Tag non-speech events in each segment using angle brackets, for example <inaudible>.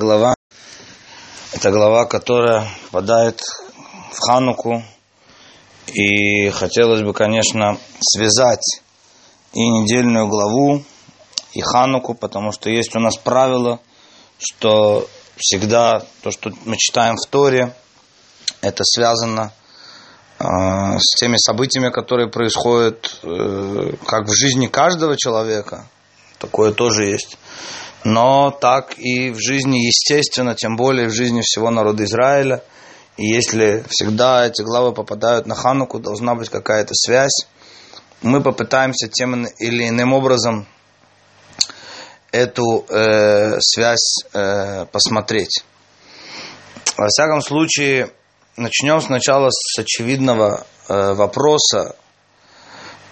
глава. Это глава, которая попадает в Хануку. И хотелось бы, конечно, связать и недельную главу, и Хануку, потому что есть у нас правило, что всегда то, что мы читаем в Торе, это связано э, с теми событиями, которые происходят э, как в жизни каждого человека. Такое тоже есть но так и в жизни, естественно, тем более в жизни всего народа Израиля. И если всегда эти главы попадают на Хануку, должна быть какая-то связь. Мы попытаемся тем или иным образом эту э, связь э, посмотреть. Во всяком случае, начнем сначала с очевидного э, вопроса,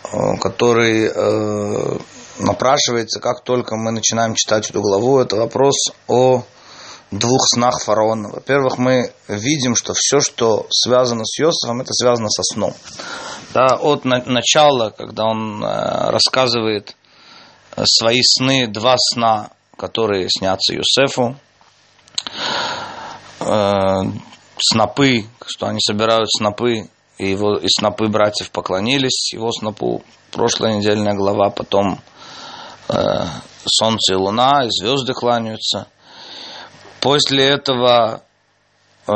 э, который э, напрашивается, как только мы начинаем читать эту главу, это вопрос о двух снах фараона. Во-первых, мы видим, что все, что связано с Иосифом, это связано со сном. Да, от на- начала, когда он э, рассказывает свои сны, два сна, которые снятся Иосифу, э, снопы, что они собирают снопы, и, его, и снопы братьев поклонились его снопу. Прошлая недельная глава, потом Э, солнце и луна, и звезды кланяются. После этого э,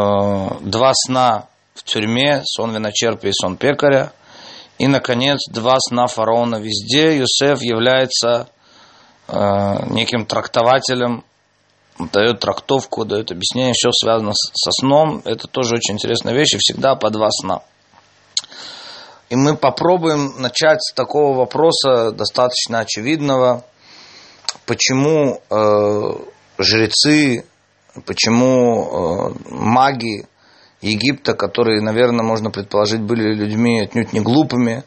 два сна в тюрьме, сон виночерпия и сон пекаря. И, наконец, два сна фараона везде. Юсеф является э, неким трактователем, дает трактовку, дает объяснение, все связано со сном. Это тоже очень интересная вещь, и всегда по два сна. И мы попробуем начать с такого вопроса, достаточно очевидного. Почему э, жрецы, почему э, маги Египта, которые, наверное, можно предположить, были людьми отнюдь не глупыми,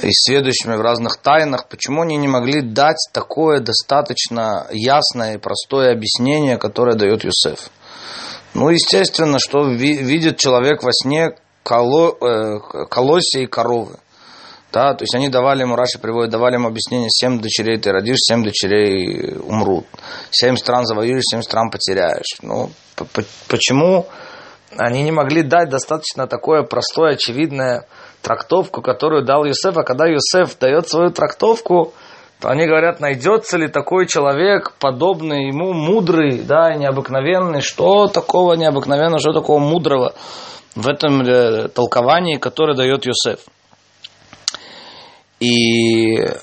и следующими в разных тайнах, почему они не могли дать такое достаточно ясное и простое объяснение, которое дает Юсеф? Ну, естественно, что видит человек во сне, коло, э, колосья и коровы. Да, то есть они давали ему, Раши приводит, давали ему объяснение, семь дочерей ты родишь, семь дочерей умрут. Семь стран завоюешь, семь стран потеряешь. Ну, почему они не могли дать достаточно такое простое, очевидное трактовку, которую дал Юсеф, а когда Юсеф дает свою трактовку, то они говорят, найдется ли такой человек, подобный ему, мудрый, да, необыкновенный, что такого необыкновенного, что такого мудрого, в этом э, толковании, которое дает Йосеф. И э,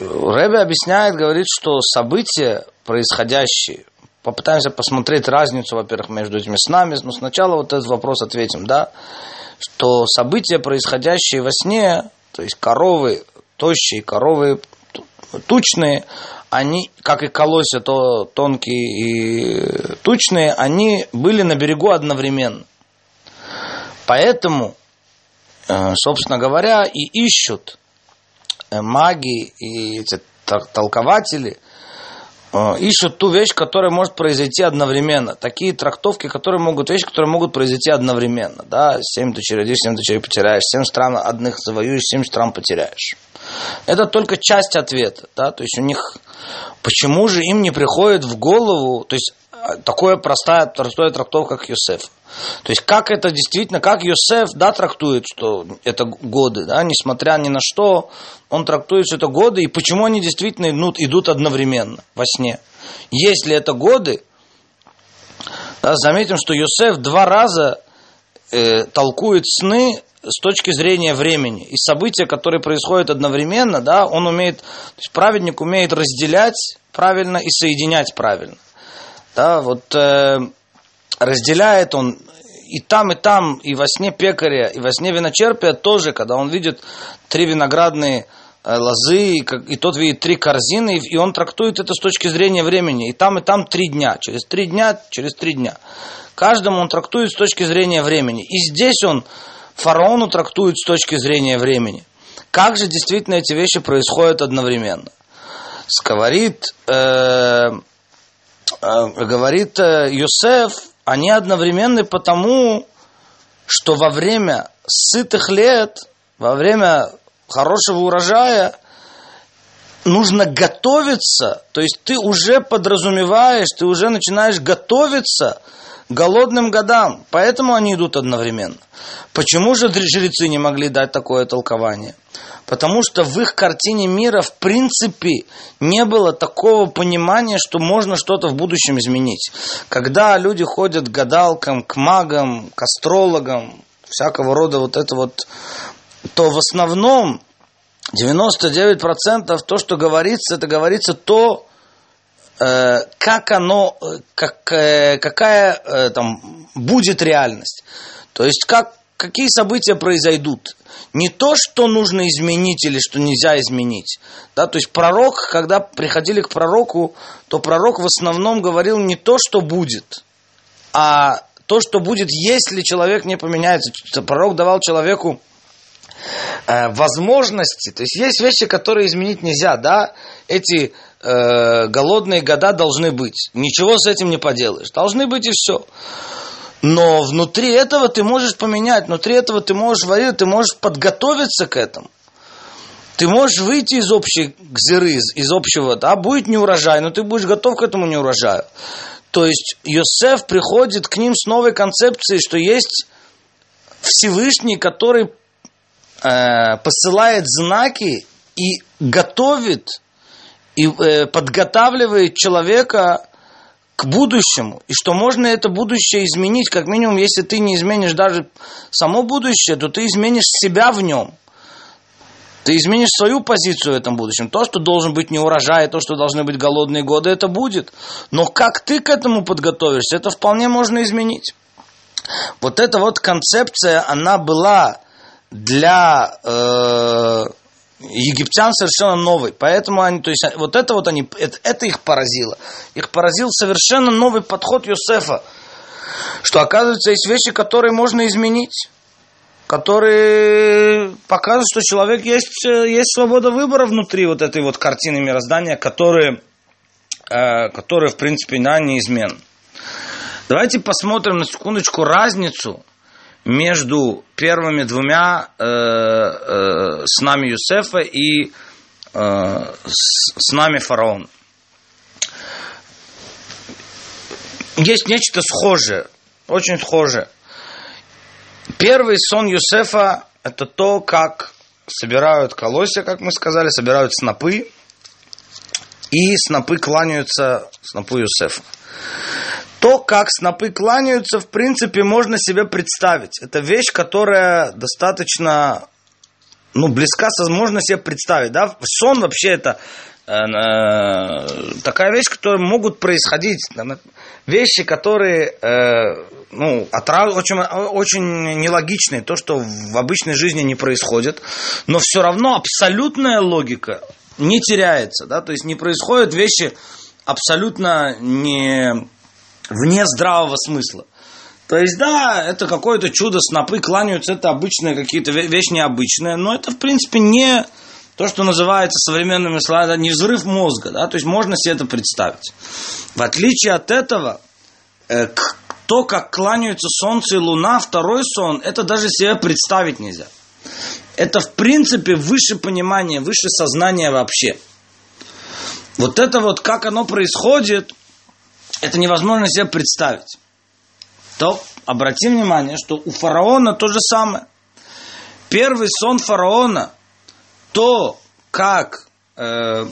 Рэбе объясняет, говорит, что события, происходящие, попытаемся посмотреть разницу, во-первых, между этими снами, но сначала вот этот вопрос ответим, да, что события, происходящие во сне, то есть коровы, тощие, коровы тучные, они, как и колосья, то тонкие и тучные, они были на берегу одновременно. Поэтому, э, собственно говоря, и ищут э, маги и эти толкователи, э, ищут ту вещь, которая может произойти одновременно. Такие трактовки, которые могут, вещи, которые могут произойти одновременно. Да, семь дочерей родишь, семь дочерей потеряешь, семь стран одних завоюешь, семь стран потеряешь. Это только часть ответа. Да? То есть у них, почему же им не приходит в голову, то есть такое простая, простая трактовка, как Йосеф. То есть, как это действительно, как Йосеф, да, трактует, что это годы, да, несмотря ни на что, он трактует, что это годы, и почему они действительно идут, идут одновременно во сне. Если это годы, да, заметим, что Йосеф два раза э, толкует сны с точки зрения времени. И события, которые происходят одновременно, да, он умеет, то есть праведник умеет разделять правильно и соединять правильно. Да, вот э, разделяет он и там, и там, и во сне пекаря, и во сне виночерпия тоже, когда он видит три виноградные э, лозы, и, и тот видит три корзины, и он трактует это с точки зрения времени. И там, и там три дня. Через три дня, через три дня. Каждому он трактует с точки зрения времени. И здесь он фараону трактует с точки зрения времени. Как же действительно эти вещи происходят одновременно? Говорит, э, э, говорит э, Юсеф, они одновременны потому, что во время сытых лет, во время хорошего урожая, нужно готовиться, то есть ты уже подразумеваешь, ты уже начинаешь готовиться голодным годам, поэтому они идут одновременно. Почему же жрецы не могли дать такое толкование? Потому что в их картине мира в принципе не было такого понимания, что можно что-то в будущем изменить. Когда люди ходят к гадалкам, к магам, к астрологам, всякого рода вот это вот, то в основном 99% то, что говорится, это говорится то, э, как оно, э, как, э, какая там будет реальность. То есть, как, какие события произойдут. Не то, что нужно изменить или что нельзя изменить. Да, то есть пророк, когда приходили к пророку, то пророк в основном говорил не то, что будет, а то, что будет, если человек не поменяется. Пророк давал человеку э, возможности. То есть есть вещи, которые изменить нельзя, да? Эти э, голодные года должны быть. Ничего с этим не поделаешь. Должны быть и все. Но внутри этого ты можешь поменять, внутри этого ты можешь варить, ты можешь подготовиться к этому. Ты можешь выйти из общей гзиры, из, из общего, да, будет неурожай, но ты будешь готов к этому неурожаю. То есть Йосеф приходит к ним с новой концепцией, что есть Всевышний, который э, посылает знаки и готовит и э, подготавливает человека к будущему, и что можно это будущее изменить, как минимум, если ты не изменишь даже само будущее, то ты изменишь себя в нем. Ты изменишь свою позицию в этом будущем. То, что должен быть неурожай, то, что должны быть голодные годы, это будет. Но как ты к этому подготовишься, это вполне можно изменить. Вот эта вот концепция, она была для э, египтян совершенно новый. Поэтому они, то есть вот это вот они, это, это их поразило. Их поразил совершенно новый подход Йосефа. Что оказывается, есть вещи, которые можно изменить. Которые показывают, что человек есть, есть свобода выбора внутри вот этой вот картины мироздания, которые, э, которые в принципе, на неизменны. Давайте посмотрим на секундочку разницу между первыми двумя э, э, снами Юсефа и э, с, нами фараон. Есть нечто схожее, очень схожее. Первый сон Юсефа – это то, как собирают колосья, как мы сказали, собирают снопы, и снопы кланяются снопу Юсефа. То, как снопы кланяются, в принципе, можно себе представить. Это вещь, которая достаточно ну, близка, можно себе представить. Да? Сон вообще это э, э, такая вещь, которая могут происходить. Там, вещи, которые э, ну, отра... очень, очень нелогичные, то, что в обычной жизни не происходит. Но все равно абсолютная логика не теряется. Да? То есть не происходят вещи абсолютно не вне здравого смысла. То есть, да, это какое-то чудо, снопы кланяются, это обычная какие-то вещь необычная, но это, в принципе, не то, что называется современными словами, не взрыв мозга, да, то есть можно себе это представить. В отличие от этого, э, то, как кланяются солнце и луна, второй сон, это даже себе представить нельзя. Это, в принципе, выше понимания, выше сознания вообще. Вот это вот, как оно происходит, это невозможно себе представить. То обратим внимание, что у фараона то же самое. Первый сон фараона, то, как э,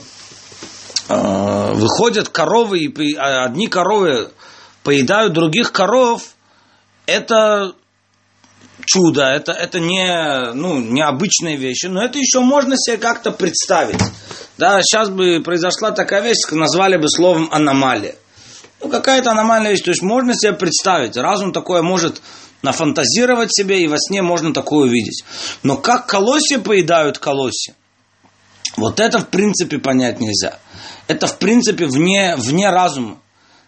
э, выходят коровы, и одни коровы поедают других коров, это чудо, это, это не, ну, необычные вещи, но это еще можно себе как-то представить. Да, сейчас бы произошла такая вещь, назвали бы словом аномалия. Ну, какая-то аномальная вещь. То есть можно себе представить. Разум такое может нафантазировать себе, и во сне можно такое увидеть. Но как колосья поедают колосья, вот это в принципе понять нельзя. Это в принципе вне, вне разума.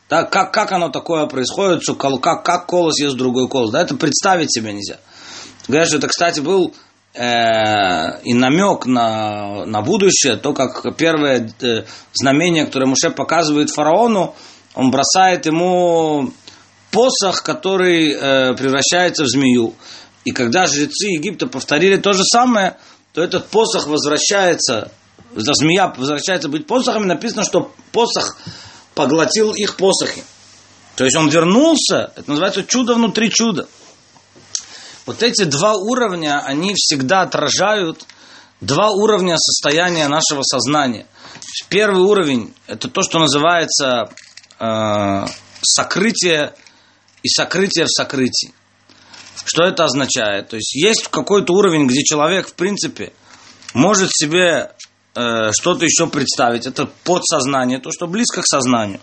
Да, как, как оно такое происходит, что кол, как, как колос ест другой колос. Да, это представить себе нельзя. Говорят, что это, кстати, был э, и намек на, на будущее, то, как первое э, знамение, которое Муше показывает фараону, он бросает ему посох, который э, превращается в змею. И когда жрецы Египта повторили то же самое, то этот посох возвращается змея возвращается быть посохом, написано, что посох поглотил их посохи. То есть он вернулся, это называется чудо внутри чуда. Вот эти два уровня, они всегда отражают два уровня состояния нашего сознания. Первый уровень – это то, что называется э, сокрытие и сокрытие в сокрытии. Что это означает? То есть есть какой-то уровень, где человек, в принципе, может себе э, что-то еще представить. Это подсознание, то, что близко к сознанию.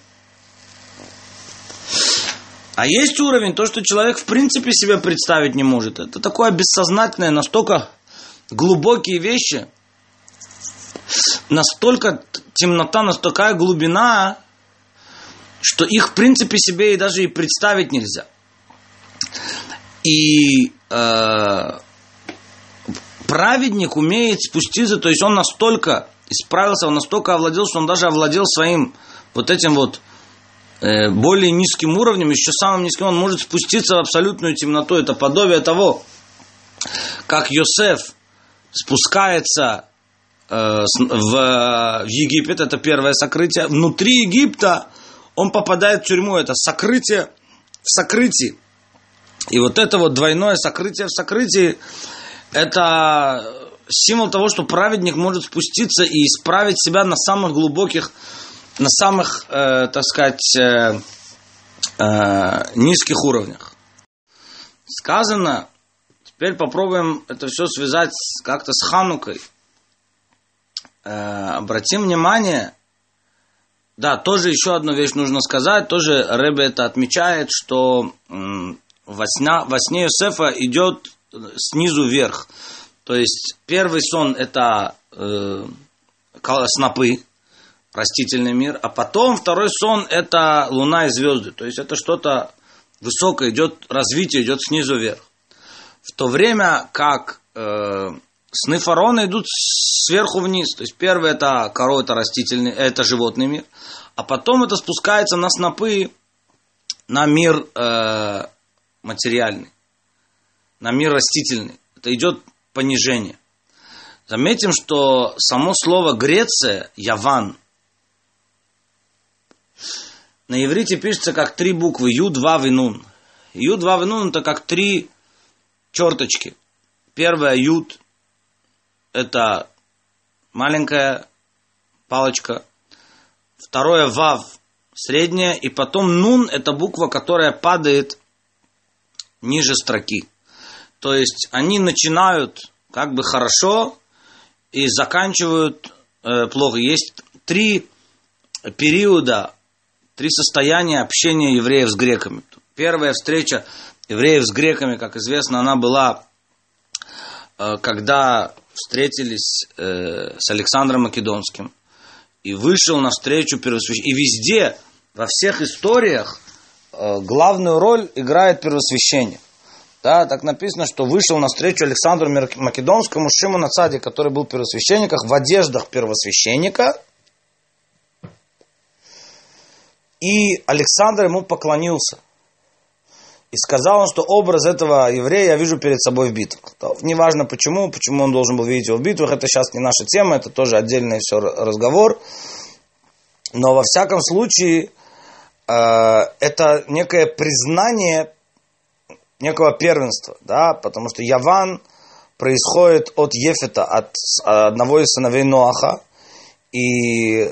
А есть уровень, то, что человек в принципе себе представить не может. Это такое бессознательное, настолько глубокие вещи, настолько темнота, настолько глубина, что их в принципе себе и даже и представить нельзя. И э, праведник умеет спуститься, то есть он настолько исправился, он настолько овладел, что он даже овладел своим вот этим вот э, более низким уровнем, еще самым низким, он может спуститься в абсолютную темноту. Это подобие того, как Йосеф спускается э, в, в Египет, это первое сокрытие. Внутри Египта он попадает в тюрьму, это сокрытие в сокрытии. И вот это вот двойное сокрытие в сокрытии, это символ того, что праведник может спуститься и исправить себя на самых глубоких, на самых, э, так сказать, э, э, низких уровнях. Сказано, теперь попробуем это все связать как-то с Ханукой. Э, обратим внимание, да, тоже еще одну вещь нужно сказать, тоже Рэбе это отмечает, что во, сна, во сне Юсефа идет снизу вверх. То есть первый сон это э, снопы, растительный мир, а потом второй сон это луна и звезды. То есть это что-то высокое, идет развитие, идет снизу вверх. В то время как э, сны фараона идут сверху вниз. То есть первый это корова, это растительный, это животный мир. А потом это спускается на снопы, на мир э, материальный, на мир растительный. Это идет понижение. Заметим, что само слово Греция, Яван, на иврите пишется как три буквы Ю, два Нун. Ю, два Нун это как три черточки. Первая Юд это маленькая палочка. Второе Вав средняя. И потом Нун это буква, которая падает ниже строки. То есть они начинают как бы хорошо и заканчивают э, плохо. Есть три периода, три состояния общения евреев с греками. Первая встреча евреев с греками, как известно, она была, э, когда встретились э, с Александром Македонским. И вышел навстречу первосвященник. И везде, во всех историях, Э, главную роль играет первосвященник. Да, так написано, что вышел на встречу Александру Македонскому Шимону Цади, который был первосвященником, в одеждах первосвященника. И Александр ему поклонился. И сказал он, что образ этого еврея я вижу перед собой в битвах. Неважно почему, почему он должен был видеть его в битвах, это сейчас не наша тема, это тоже отдельный все разговор. Но во всяком случае, Э, это некое признание некого первенства, да, потому что Яван происходит от Ефета, от одного из сыновей Ноаха, и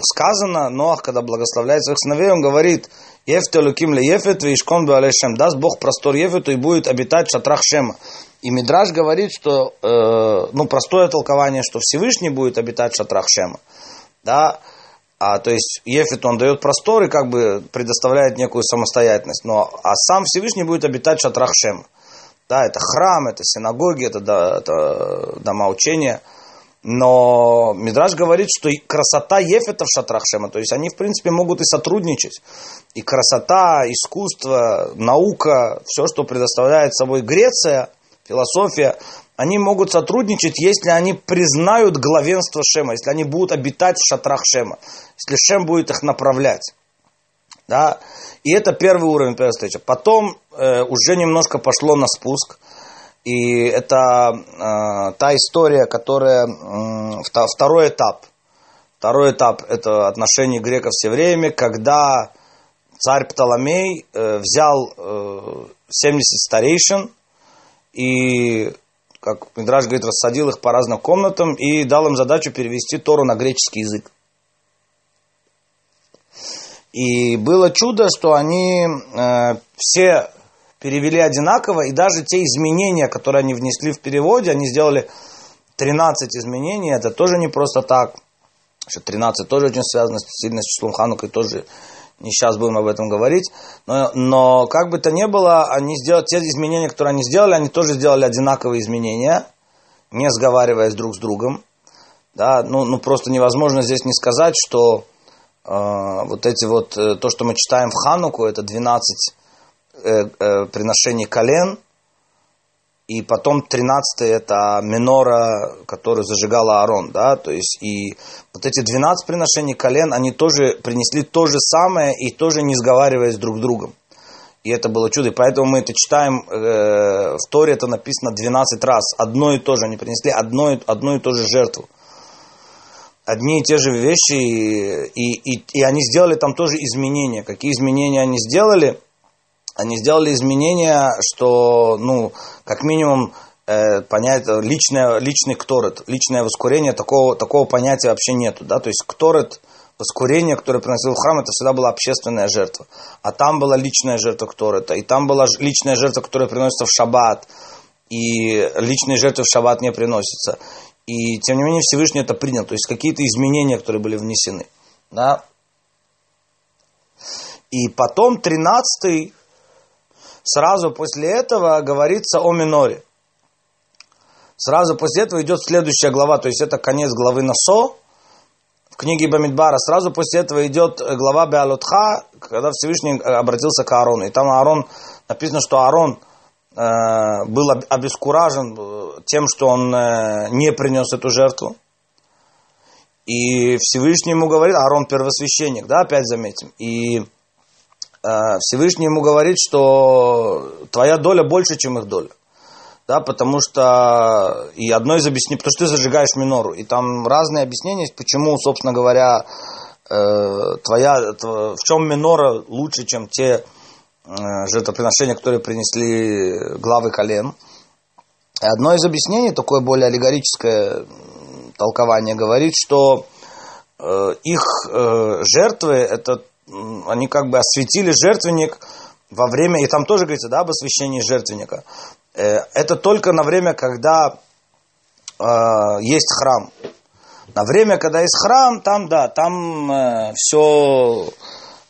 сказано, Ноах, когда благословляет своих сыновей, он говорит, Ефте луким ле Ефет, вишкон Шем, даст Бог простор Ефету и будет обитать в шатрах Шема. И Мидраж говорит, что, э, ну, простое толкование, что Всевышний будет обитать в шатрах Шема. Да, а, то есть Ефет, он дает простор и как бы предоставляет некую самостоятельность. Но, а сам Всевышний будет обитать в шатрах Шема. Да, это храм, это синагоги, это, да, это дома учения. Но Мидраж говорит, что красота Ефета в шатрах Шема, то есть они, в принципе, могут и сотрудничать. И красота, искусство, наука, все, что предоставляет собой Греция, философия, они могут сотрудничать, если они признают главенство Шема, если они будут обитать в шатрах Шема, если Шем будет их направлять. Да? И это первый уровень, первая встреча. Потом э, уже немножко пошло на спуск. И это э, та история, которая э, второй этап. Второй этап – это отношения греков с евреями, когда царь Птоломей э, взял э, 70 старейшин и, как Мидраж говорит, рассадил их по разным комнатам и дал им задачу перевести Тору на греческий язык. И было чудо, что они э, все перевели одинаково, и даже те изменения, которые они внесли в переводе, они сделали 13 изменений, это тоже не просто так. Что 13 тоже очень связано сильно с числом Ханукой, тоже не сейчас будем об этом говорить. Но, но как бы то ни было, они сделали, те изменения, которые они сделали, они тоже сделали одинаковые изменения, не сговариваясь друг с другом. Да, ну, ну просто невозможно здесь не сказать, что э, вот эти вот, э, то, что мы читаем в Хануку, это 12 э, э, приношений колен, и потом 13 это минора, которую зажигала Аарон, да, то есть и вот эти 12 приношений колен, они тоже принесли то же самое и тоже не сговариваясь друг с другом. И это было чудо. И поэтому мы это читаем, э, в Торе это написано 12 раз. Одно и то же. Они принесли одно, одну и ту же жертву. Одни и те же вещи. И, и, и они сделали там тоже изменения. Какие изменения они сделали? Они сделали изменения, что, ну, как минимум, э, понять, личное, личный кторет, личное воскурение, такого, такого понятия вообще нету, да, то есть кторет, воскурение, которое приносил в храм, это всегда была общественная жертва, а там была личная жертва кторета, и там была личная жертва, которая приносится в шаббат, и личные жертвы в шаббат не приносятся, и тем не менее Всевышний это принял, то есть какие-то изменения, которые были внесены, да, и потом тринадцатый сразу после этого говорится о миноре. Сразу после этого идет следующая глава, то есть это конец главы Насо, в книге Бамидбара. Сразу после этого идет глава Беалутха, когда Всевышний обратился к Аарону. И там Аарон, написано, что Аарон э, был обескуражен э, тем, что он э, не принес эту жертву. И Всевышний ему говорит, Аарон первосвященник, да, опять заметим. И Э, Всевышний ему говорит, что твоя доля больше, чем их доля. Да, потому что и одно из объяснений, потому что ты зажигаешь минору. И там разные объяснения есть, почему, собственно говоря, э, твоя, в чем минора лучше, чем те э, жертвоприношения, которые принесли главы колен. И одно из объяснений, такое более аллегорическое толкование, говорит, что их жертвы это они как бы осветили жертвенник во время, и там тоже говорится, да, об освящении жертвенника. Э, это только на время, когда э, есть храм. На время, когда есть храм, там, да, там э, все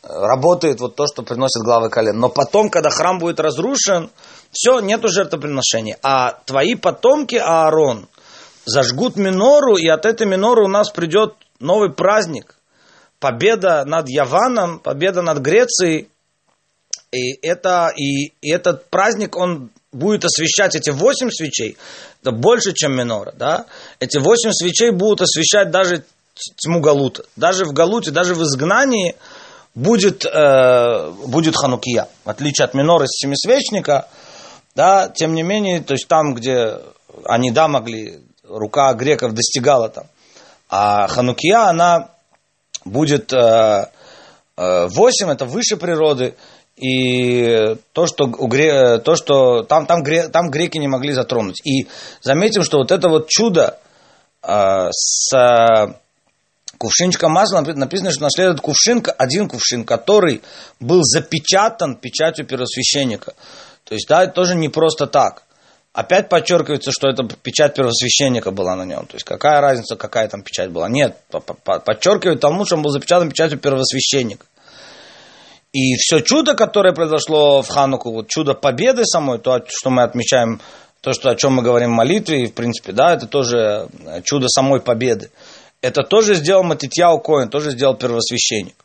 работает вот то, что приносит главы колен. Но потом, когда храм будет разрушен, все, нету жертвоприношений. А твои потомки, Аарон, зажгут минору, и от этой миноры у нас придет новый праздник победа над Яваном, победа над Грецией, и, это, и, и этот праздник, он будет освещать эти восемь свечей, это больше, чем минора, да? Эти восемь свечей будут освещать даже тьму Галута. Даже в Галуте, даже в изгнании будет, э, будет Ханукия. В отличие от минора из семисвечника, да, тем не менее, то есть там, где они, да, могли, рука греков достигала там. А Ханукия, она будет 8, э, э, это выше природы, и то, что, у гре... то, что там, там, гре... там греки не могли затронуть. И заметим, что вот это вот чудо э, с кувшинчиком масла написано, что наследует кувшин, один кувшин, который был запечатан печатью первосвященника. То есть, да, это тоже не просто так. Опять подчеркивается, что это печать первосвященника была на нем. То есть какая разница, какая там печать была? Нет, подчеркивает тому, что он был запечатан печатью первосвященника. И все чудо, которое произошло в Хануку, вот чудо победы самой, то, что мы отмечаем, то, что, о чем мы говорим в молитве, и, в принципе, да, это тоже чудо самой победы. Это тоже сделал Матитьяу Коин, тоже сделал первосвященник.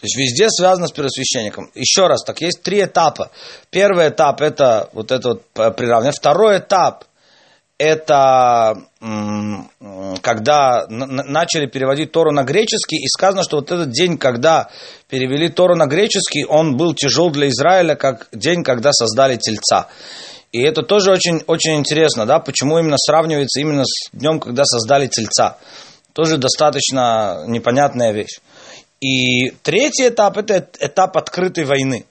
То есть везде связано с первосвященником. Еще раз, так есть три этапа. Первый этап это вот это вот приравнение. Второй этап это когда начали переводить Тору на греческий, и сказано, что вот этот день, когда перевели Тору на греческий, он был тяжел для Израиля, как день, когда создали тельца. И это тоже очень, очень интересно, да, почему именно сравнивается именно с днем, когда создали тельца. Тоже достаточно непонятная вещь. И третий этап – это этап открытой войны.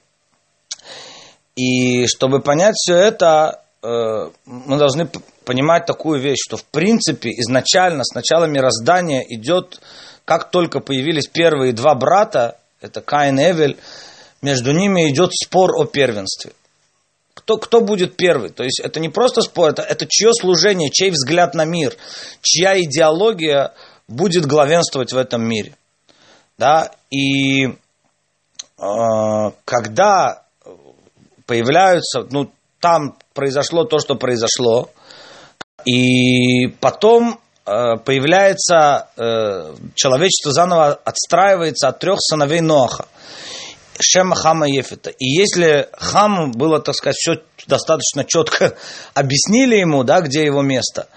И чтобы понять все это, э, мы должны понимать такую вещь, что в принципе изначально, с начала мироздания идет, как только появились первые два брата, это Каин и Эвель, между ними идет спор о первенстве. Кто, кто будет первый? То есть это не просто спор, это, это чье служение, чей взгляд на мир, чья идеология будет главенствовать в этом мире. Да? И э, когда появляются, ну, там произошло то, что произошло, и потом э, появляется, э, человечество заново отстраивается от трех сыновей Ноаха. Шема, Хама Ефета. И если Хаму было, так сказать, все достаточно четко <laughs> объяснили ему, да, где его место,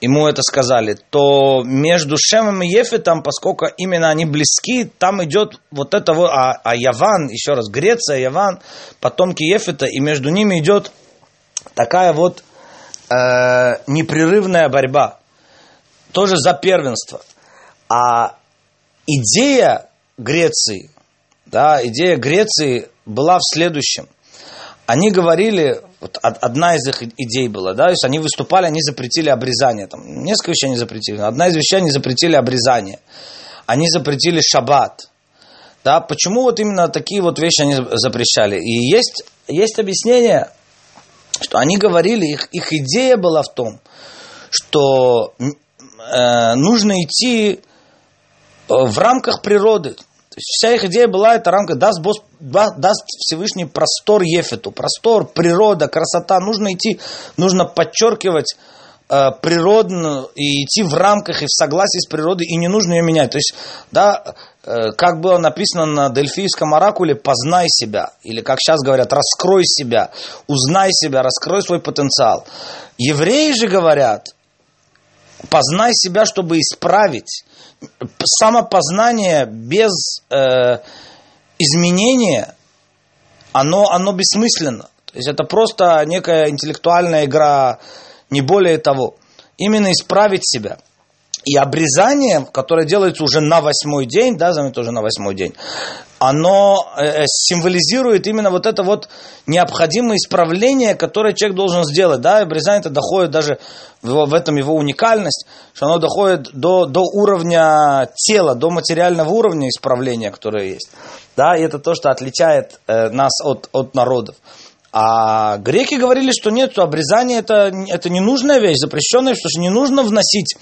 ему это сказали, то между Шемом и Ефетом, поскольку именно они близки, там идет вот это а, а Яван, еще раз, Греция, Яван, потомки Ефета, и между ними идет такая вот э, непрерывная борьба, тоже за первенство. А идея Греции, да, идея Греции была в следующем. Они говорили, вот одна из их идей была, да, то есть они выступали, они запретили обрезание, там, несколько вещей они запретили, одна из вещей они запретили обрезание, они запретили шаббат, да, почему вот именно такие вот вещи они запрещали? И есть, есть объяснение, что они говорили, их, их идея была в том, что э, нужно идти э, в рамках природы. То есть вся их идея была, эта рамка даст, босс, даст Всевышний простор Ефету, простор, природа, красота. Нужно идти, нужно подчеркивать э, природную и идти в рамках и в согласии с природой, и не нужно ее менять. То есть, да, э, как было написано на Дельфийском оракуле, познай себя, или как сейчас говорят, раскрой себя, узнай себя, раскрой свой потенциал. Евреи же говорят, познай себя, чтобы исправить. Самопознание без э, изменения, оно, оно бессмысленно. То есть это просто некая интеллектуальная игра, не более того. Именно исправить себя – и обрезание, которое делается уже на восьмой день, да, заметьте, тоже на восьмой день, оно э, э, символизирует именно вот это вот необходимое исправление, которое человек должен сделать. Да, обрезание это доходит даже, в, этом его уникальность, что оно доходит до, до уровня тела, до материального уровня исправления, которое есть. Да, и это то, что отличает э, нас от, от народов. А греки говорили, что нет, обрезание это, это ненужная вещь, запрещенная, что не нужно вносить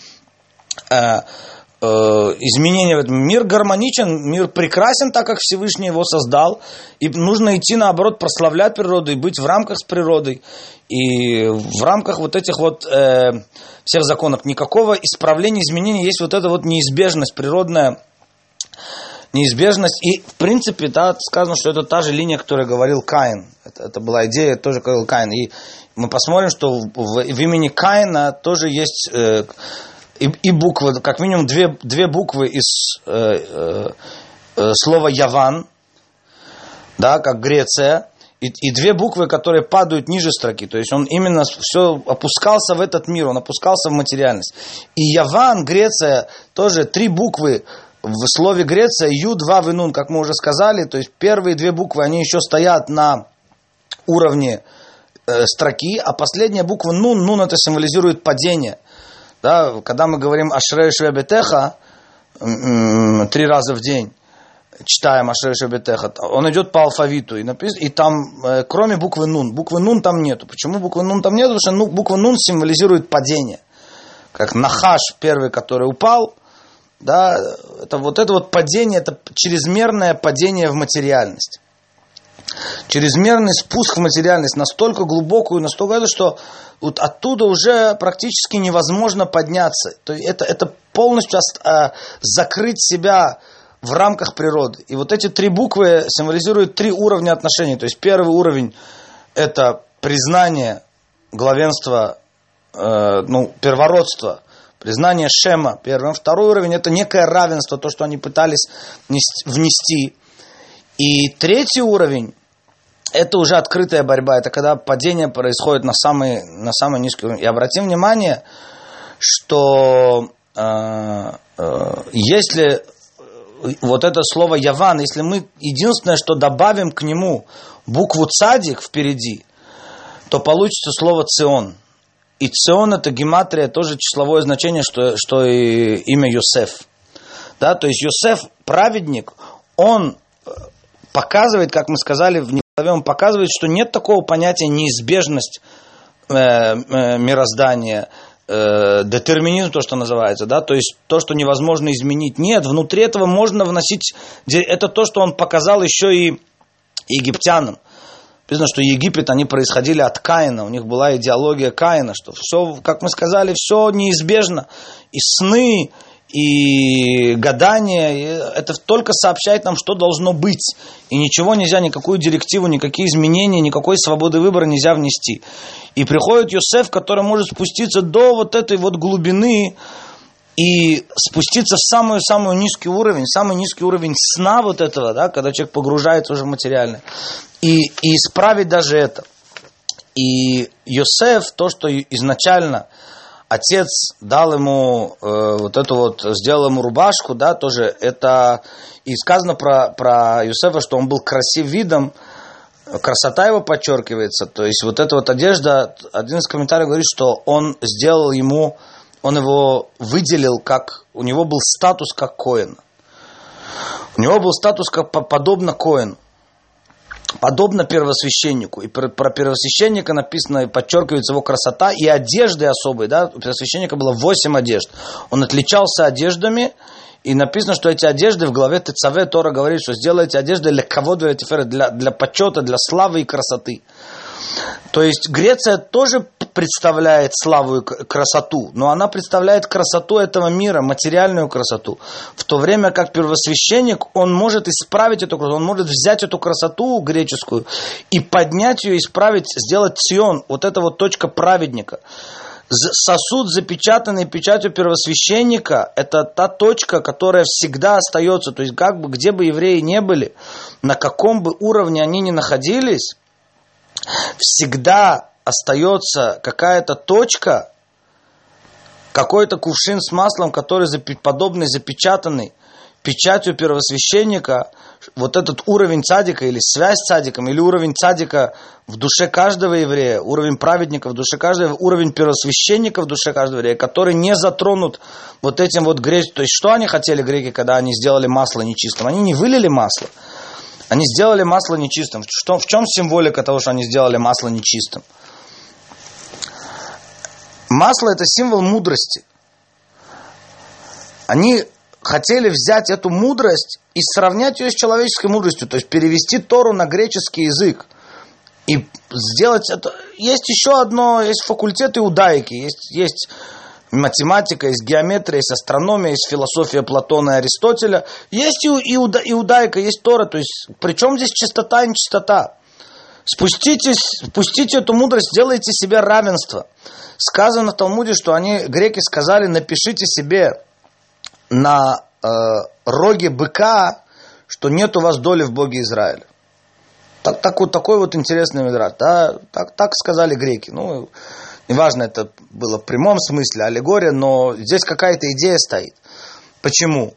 изменения в этом. Мир гармоничен, мир прекрасен, так как Всевышний его создал. И нужно идти, наоборот, прославлять природу и быть в рамках с природой. И в рамках вот этих вот э, всех законов. Никакого исправления, изменения. Есть вот эта вот неизбежность природная, неизбежность. И, в принципе, да, сказано, что это та же линия, которую говорил Каин. Это, это была идея, тоже говорил Каин. И мы посмотрим, что в, в, в имени Каина тоже есть... Э, и, и буквы, как минимум две, две буквы из э, э, э, слова Яван, да, как Греция, и, и две буквы, которые падают ниже строки. То есть он именно все опускался в этот мир, он опускался в материальность. И Яван, Греция, тоже три буквы в слове Греция, Ю, два, Винун, как мы уже сказали. То есть первые две буквы, они еще стоят на уровне э, строки, а последняя буква Нун, Нун это символизирует падение – да, когда мы говорим Ашрей Швебетеха три раза в день, читаем Ашрей Швебетеха, он идет по алфавиту, и, напис... и там, э, кроме буквы Нун, буквы Нун там нету. Почему буквы Нун там нету? Потому что ну, буква Нун символизирует падение. Как Нахаш первый, который упал, да, это вот это вот падение, это чрезмерное падение в материальность. Чрезмерный спуск в материальность настолько глубокую, настолько это, что вот оттуда уже практически невозможно подняться. То есть это, это полностью а, закрыть себя в рамках природы. И вот эти три буквы символизируют три уровня отношений. То есть первый уровень – это признание главенства, э, ну, первородства, признание Шема первым. Второй уровень – это некое равенство, то, что они пытались внести. И третий уровень это уже открытая борьба, это когда падение происходит на самый, на самый низкий уровень. И обратим внимание, что э, э, если вот это слово Яван, если мы единственное, что добавим к нему букву цадик впереди, то получится слово цион. И цион это гематрия, тоже числовое значение, что, что и имя Йосеф. Да, то есть Йосеф, праведник, он э, показывает, как мы сказали в он показывает, что нет такого понятия неизбежность э, э, мироздания, э, детерминизм, то, что называется, да, то есть то, что невозможно изменить. Нет, внутри этого можно вносить, это то, что он показал еще и египтянам. Написано, что Египет, они происходили от Каина, у них была идеология Каина, что все, как мы сказали, все неизбежно. И сны, и гадание, это только сообщает нам, что должно быть. И ничего нельзя, никакую директиву, никакие изменения, никакой свободы выбора нельзя внести. И приходит Йосеф, который может спуститься до вот этой вот глубины и спуститься в самый-самый низкий уровень, самый низкий уровень сна вот этого, да, когда человек погружается уже в материальное, и, и исправить даже это. И Йосеф, то, что изначально – отец дал ему э, вот эту вот, сделал ему рубашку, да, тоже это, и сказано про, про Юсефа, что он был красив видом, красота его подчеркивается, то есть вот эта вот одежда, один из комментариев говорит, что он сделал ему, он его выделил как, у него был статус как Коин. У него был статус как подобно Коину подобно первосвященнику. И про, про первосвященника написано, подчеркивается его красота и одежды особые. Да? У первосвященника было восемь одежд. Он отличался одеждами, и написано, что эти одежды в главе Тецаве Тора говорит, что сделайте одежды для кого для, для почета, для славы и красоты. То есть Греция тоже представляет славу и красоту, но она представляет красоту этого мира, материальную красоту. В то время как первосвященник, он может исправить эту красоту, он может взять эту красоту греческую и поднять ее, исправить, сделать Сион, вот это вот точка праведника. Сосуд, запечатанный печатью первосвященника, это та точка, которая всегда остается. То есть, как бы, где бы евреи не были, на каком бы уровне они ни находились, всегда остается какая-то точка, какой-то кувшин с маслом, который подобный запечатанный печатью первосвященника, вот этот уровень цадика или связь с цадиком, или уровень цадика в душе каждого еврея, уровень праведника в душе каждого, уровень первосвященника в душе каждого еврея, который не затронут вот этим вот греческим. То есть, что они хотели греки, когда они сделали масло нечистым? Они не вылили масло. Они сделали масло нечистым. В чем символика того, что они сделали масло нечистым? Масло – это символ мудрости. Они хотели взять эту мудрость и сравнять ее с человеческой мудростью, то есть перевести Тору на греческий язык. И сделать это... Есть еще одно, есть факультет иудаики, есть, есть математика, есть геометрия, есть астрономия, есть философия Платона и Аристотеля, есть иуда, иудаика, есть Тора, то есть причем здесь чистота и нечистота. Спуститесь, спустите эту мудрость, сделайте себе равенство. Сказано в Талмуде, что они, греки сказали, напишите себе на э, роге быка, что нет у вас доли в Боге Израиля. Так, так, вот, такой вот интересный мидраж. Да, так, так сказали греки. Ну, неважно, это было в прямом смысле аллегория, но здесь какая-то идея стоит. Почему?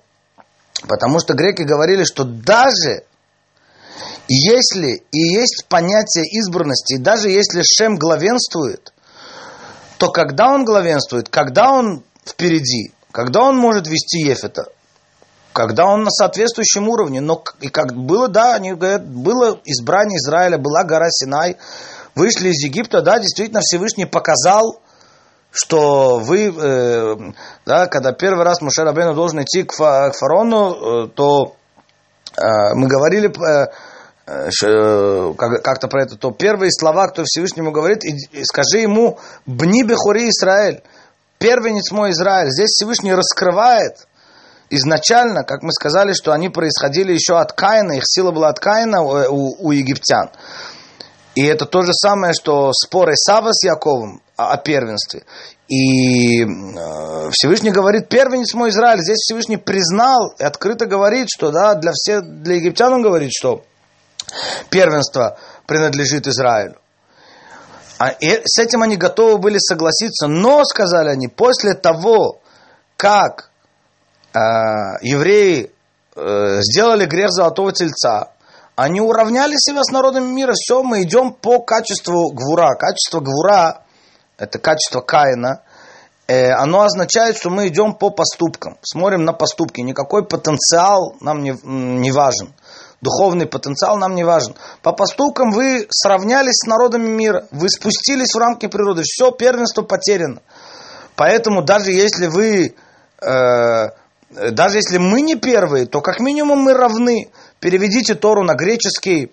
Потому что греки говорили, что даже если и есть понятие избранности, даже если Шем главенствует, то когда он главенствует, когда он впереди, когда он может вести Ефета, когда он на соответствующем уровне, но и как было, да, они говорят, было избрание Израиля, была гора Синай, вышли из Египта, да, действительно Всевышний показал, что вы, э, да, когда первый раз Муше Рабейну должен идти к, фа, фарону, э, то э, мы говорили, э, как-то про это, то первые слова, кто Всевышнему говорит, и скажи ему «Бни бехури Израиль», первенец мой Израиль. Здесь Всевышний раскрывает изначально, как мы сказали, что они происходили еще от Каина, их сила была от Каина у, у, египтян. И это то же самое, что спор Исава с Яковом о, о первенстве. И э, Всевышний говорит, первенец мой Израиль. Здесь Всевышний признал и открыто говорит, что да, для всех, для египтян он говорит, что первенство принадлежит Израилю. А и с этим они готовы были согласиться, но, сказали они, после того, как э, евреи э, сделали грех золотого тельца, они уравняли себя с народами мира. Все, мы идем по качеству гвура. Качество гвура – это качество Каина. Э, оно означает, что мы идем по поступкам. Смотрим на поступки. Никакой потенциал нам не, не важен. Духовный потенциал нам не важен. По поступкам вы сравнялись с народами мира. Вы спустились в рамки природы. Все, первенство потеряно. Поэтому даже если вы... Э, даже если мы не первые, то как минимум мы равны переведите Тору на греческий,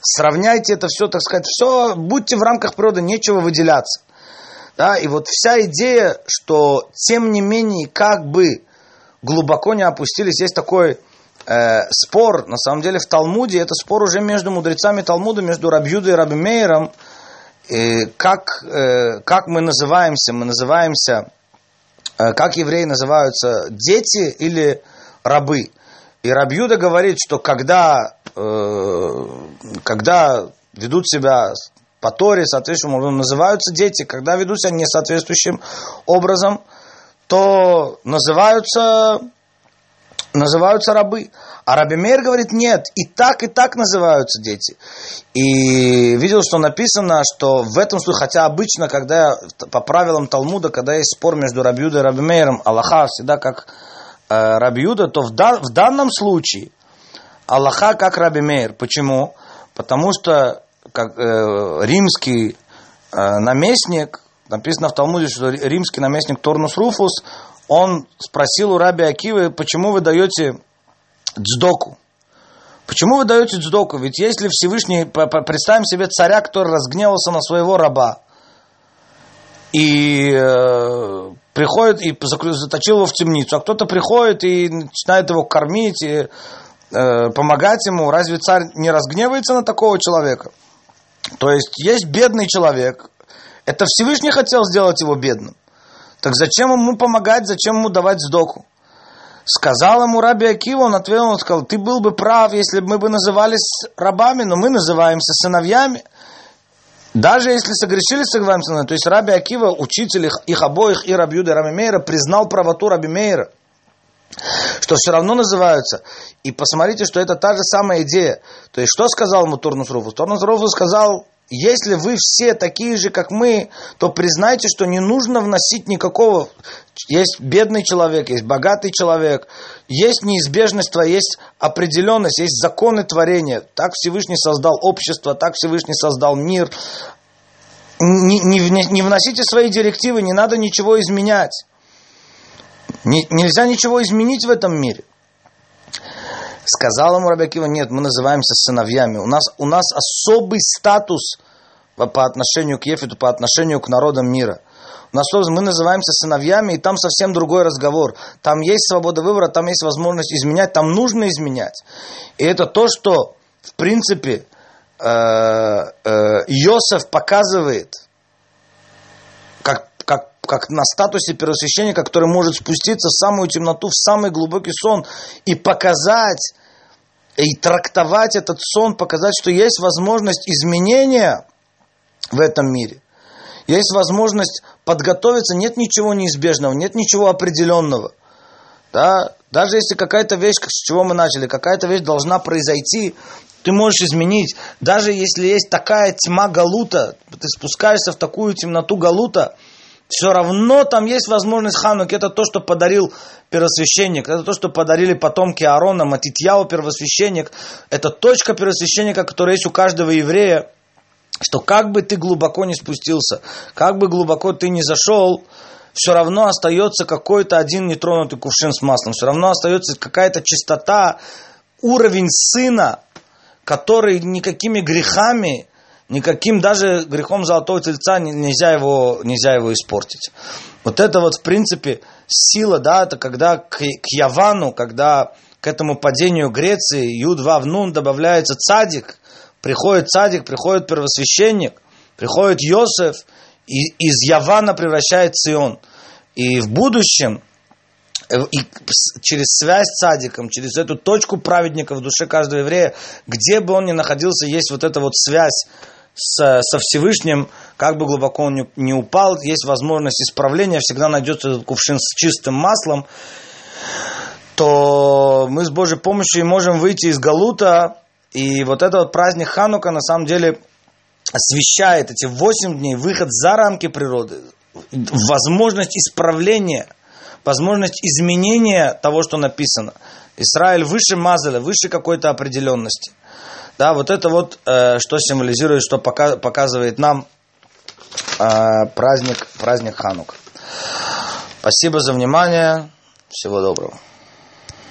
сравняйте это все, так сказать, все, будьте в рамках природы, нечего выделяться. Да, и вот вся идея, что тем не менее, как бы глубоко не опустились, есть такой э, спор, на самом деле в Талмуде, это спор уже между мудрецами Талмуда, между Рабьюдой и Рабимейером, э, как, э, как мы называемся, мы называемся, э, как евреи называются, дети или рабы. И Рабьюда говорит, что когда, э, когда ведут себя по Торе, соответствующим образом, называются дети, когда ведут себя несоответствующим образом, то называются, называются рабы. А Раби Мейр говорит, нет, и так, и так называются дети. И видел, что написано, что в этом случае, хотя обычно, когда по правилам Талмуда, когда есть спор между Рабиудой и Раби Мейром, Аллаха всегда как э, Рабиуда, то в, да, в данном случае Аллаха как Раби Мейр. Почему? Потому что как, э, римский э, наместник, написано в Талмуде, что римский наместник Торнус Руфус, он спросил у Раби Акивы, почему вы даете дздоку? Почему вы даете дздоку? Ведь если Всевышний, представим себе царя, который разгневался на своего раба, и э, приходит и заточил его в темницу, а кто-то приходит и начинает его кормить и э, помогать ему. Разве царь не разгневается на такого человека? То есть есть бедный человек. Это Всевышний хотел сделать его бедным. Так зачем ему помогать, зачем ему давать сдоку? Сказал ему Раби Акива, он ответил, он сказал, ты был бы прав, если бы мы бы назывались рабами, но мы называемся сыновьями. Даже если согрешили с Игваем то есть Раби Акива, учитель их, их обоих, и Раби Юда, и Раби Мейра, признал правоту Раби Мейра, что все равно называются. И посмотрите, что это та же самая идея. То есть, что сказал ему Турнус Руфус? Турнус Руфус сказал, если вы все такие же, как мы, то признайте, что не нужно вносить никакого... Есть бедный человек, есть богатый человек, есть неизбежность, есть определенность, есть законы творения. Так Всевышний создал общество, так Всевышний создал мир. Не, не, не вносите свои директивы, не надо ничего изменять. Не, нельзя ничего изменить в этом мире. Сказал ему Рабиакива, нет, мы называемся сыновьями. У нас, у нас особый статус по отношению к Ефету, по отношению к народам мира. У нас мы называемся сыновьями, и там совсем другой разговор. Там есть свобода выбора, там есть возможность изменять, там нужно изменять. И это то, что, в принципе, э, э, Иосиф показывает, как, на статусе первосвященника, который может спуститься в самую темноту, в самый глубокий сон и показать, и трактовать этот сон, показать, что есть возможность изменения в этом мире. Есть возможность подготовиться, нет ничего неизбежного, нет ничего определенного. Да? Даже если какая-то вещь, с чего мы начали, какая-то вещь должна произойти, ты можешь изменить. Даже если есть такая тьма галута, ты спускаешься в такую темноту галута, все равно там есть возможность Хануки. Это то, что подарил первосвященник. Это то, что подарили потомки Аарона, Матитьяу первосвященник. Это точка первосвященника, которая есть у каждого еврея. Что как бы ты глубоко не спустился, как бы глубоко ты не зашел, все равно остается какой-то один нетронутый кувшин с маслом. Все равно остается какая-то чистота, уровень сына, который никакими грехами никаким даже грехом золотого тельца нельзя его, нельзя его испортить. Вот это вот, в принципе, сила, да, это когда к, к Явану, когда к этому падению Греции, Ю-2 в Нун добавляется цадик, приходит цадик, приходит первосвященник, приходит Йосеф, и из Явана превращает Сион. И в будущем Э, и через связь с садиком, через эту точку праведника в душе каждого еврея, где бы он ни находился, есть вот эта вот связь с, со Всевышним, как бы глубоко он не, не упал, есть возможность исправления, всегда найдется этот кувшин с чистым маслом, то мы с Божьей помощью можем выйти из Галута, и вот этот вот праздник Ханука на самом деле освещает эти восемь дней, выход за рамки природы, возможность исправления, возможность изменения того, что написано. Израиль выше Мазаля, выше какой-то определенности. Да, вот это вот, э, что символизирует, что пока, показывает нам э, праздник, праздник Ханук. Спасибо за внимание. Всего доброго.